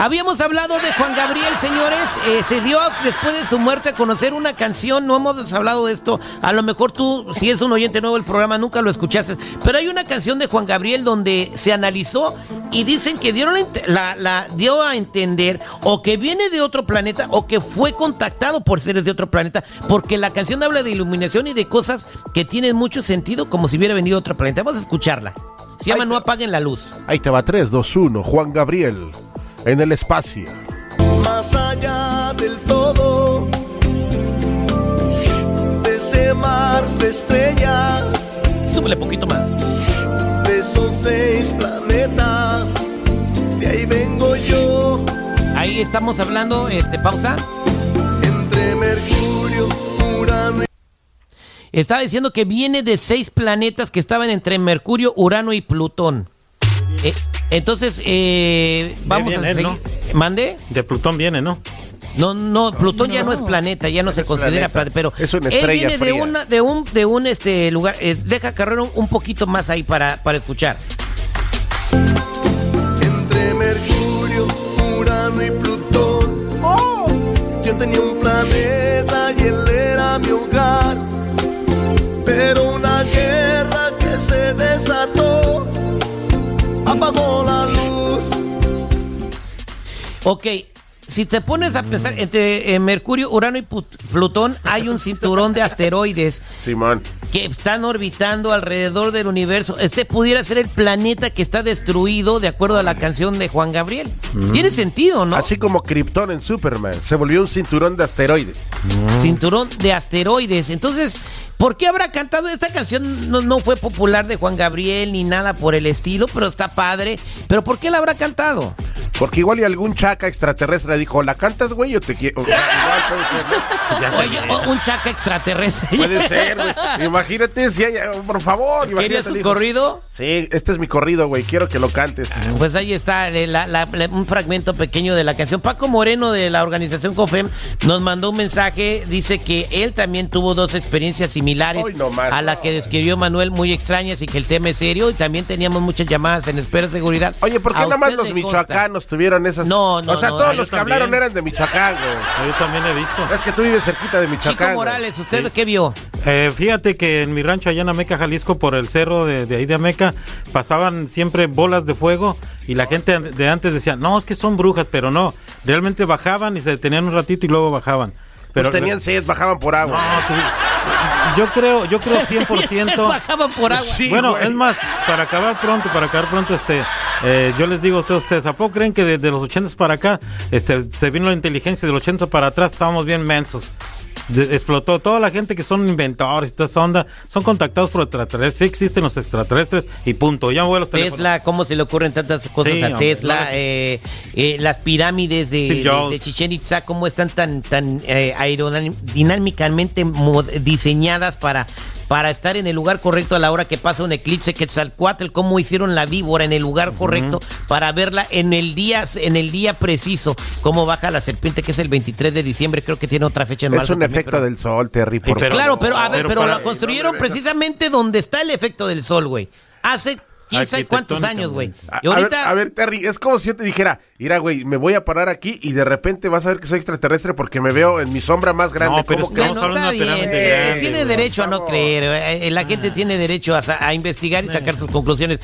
Habíamos hablado de Juan Gabriel, señores. Eh, se dio después de su muerte a conocer una canción. No hemos hablado de esto. A lo mejor tú, si es un oyente nuevo del programa, nunca lo escuchaste. Pero hay una canción de Juan Gabriel donde se analizó y dicen que dieron la, la, dio a entender o que viene de otro planeta o que fue contactado por seres de otro planeta. Porque la canción habla de iluminación y de cosas que tienen mucho sentido, como si hubiera venido de otro planeta. Vamos a escucharla. Se llama No apaguen la luz. Ahí te va 3, 2, 1. Juan Gabriel en el espacio. Más allá del todo, de ese mar de estrellas, Súbele poquito más. de esos seis planetas, de ahí vengo yo, Ahí estamos hablando, este, pausa. entre Mercurio, Urano y Estaba diciendo que viene de seis planetas que estaban entre Mercurio, Urano y Plutón. Eh, entonces, eh, vamos bien a él, seguir. ¿Mande? De Plutón viene, ¿no? No, no, Plutón ya no es planeta, ya no se considera planeta. planeta, pero Es una él estrella viene de fría. una, de un, de un este lugar. eh, deja Carrero un poquito más ahí para, para escuchar. entre Mercurio, Urano y Plutón. Yo tenía un planeta y él era mi hogar. Apagó la luz. Ok, si te pones a pensar, entre eh, Mercurio, Urano y Put- Plutón hay un cinturón de asteroides Simón. Que están orbitando alrededor del universo. Este pudiera ser el planeta que está destruido, de acuerdo a la canción de Juan Gabriel. Tiene sentido, ¿no? Así como Krypton en Superman. Se volvió un cinturón de asteroides. Cinturón de asteroides. Entonces, ¿por qué habrá cantado esta canción? No, no fue popular de Juan Gabriel ni nada por el estilo, pero está padre. ¿Pero por qué la habrá cantado? Porque igual y algún chaca extraterrestre dijo, ¿la cantas, güey, o te quiero? igual puede ser, ¿no? Ya Oye, o- un chaca extraterrestre. Puede ser, güey. Imagínate si hay, por favor. ¿Querías un corrido? Sí, este es mi corrido, güey. Quiero que lo cantes. Pues ahí está eh, la- la- la- un fragmento pequeño de la canción. Paco Moreno de la organización COFEM nos mandó un mensaje. Dice que él también tuvo dos experiencias similares Hoy no más, a la no. que describió Manuel, muy extrañas y que el tema es serio. Y también teníamos muchas llamadas en espera de seguridad. Oye, ¿por qué nada más los michoacanos tuvieron esas? No, no, O sea, no, todos yo los que también. hablaron eran de Michoacán, güey. Yo también he visto. Es que tú vives cerquita de Michoacán. Chico. Morales, ¿usted qué vio? Eh, fíjate que en mi rancho allá en Ameca, Jalisco, por el cerro de, de ahí de Ameca, pasaban siempre bolas de fuego y la gente de antes decía, no, es que son brujas, pero no, realmente bajaban y se detenían un ratito y luego bajaban. Pero Pero tenían sed, bajaban por agua. No, tú- yo creo, yo creo 100%. bajaban por agua. Sí, bueno, güey. es más, para acabar pronto, para acabar pronto, este, eh, yo les digo a ustedes, ustedes, ¿a poco creen que desde los 80 para acá, este, se vino la inteligencia y de los 80 para atrás estábamos bien mensos? De- explotó toda la gente que son inventores y toda esa onda, son contactados por extraterrestres, sí existen los extraterrestres y punto. Ya voy a los teléfonos. Tesla, cómo se le ocurren tantas cosas Sí, a hombre, Tesla, claro. eh, eh, las pirámides de, de, de Chichen Itza, cómo están tan, tan eh, aerodinámicamente diseñadas para, para estar en el lugar correcto a la hora que pasa un eclipse Quetzalcoatl, cómo hicieron la víbora en el lugar correcto para verla en el día en el día preciso, cómo baja la serpiente que es el 23 de diciembre, creo que tiene otra fecha en Es marzo un también, efecto pero- del sol, Terry. por pero- Claro, pero a ver, Pero la construyeron precisamente donde está el efecto del sol, güey. Hace quién sabe cuántos años, güey. A, ver, a ver, Terry, es como si yo te dijera, mira, güey, me voy a parar aquí y de repente vas a ver que soy extraterrestre porque me veo en mi sombra más grande. No, pero ¿Cómo es que- que- Estamos hablando bien, pirámide eh, grande, tiene derecho a no creer, eh, eh, la gente tiene derecho a investigar y sacar sus conclusiones.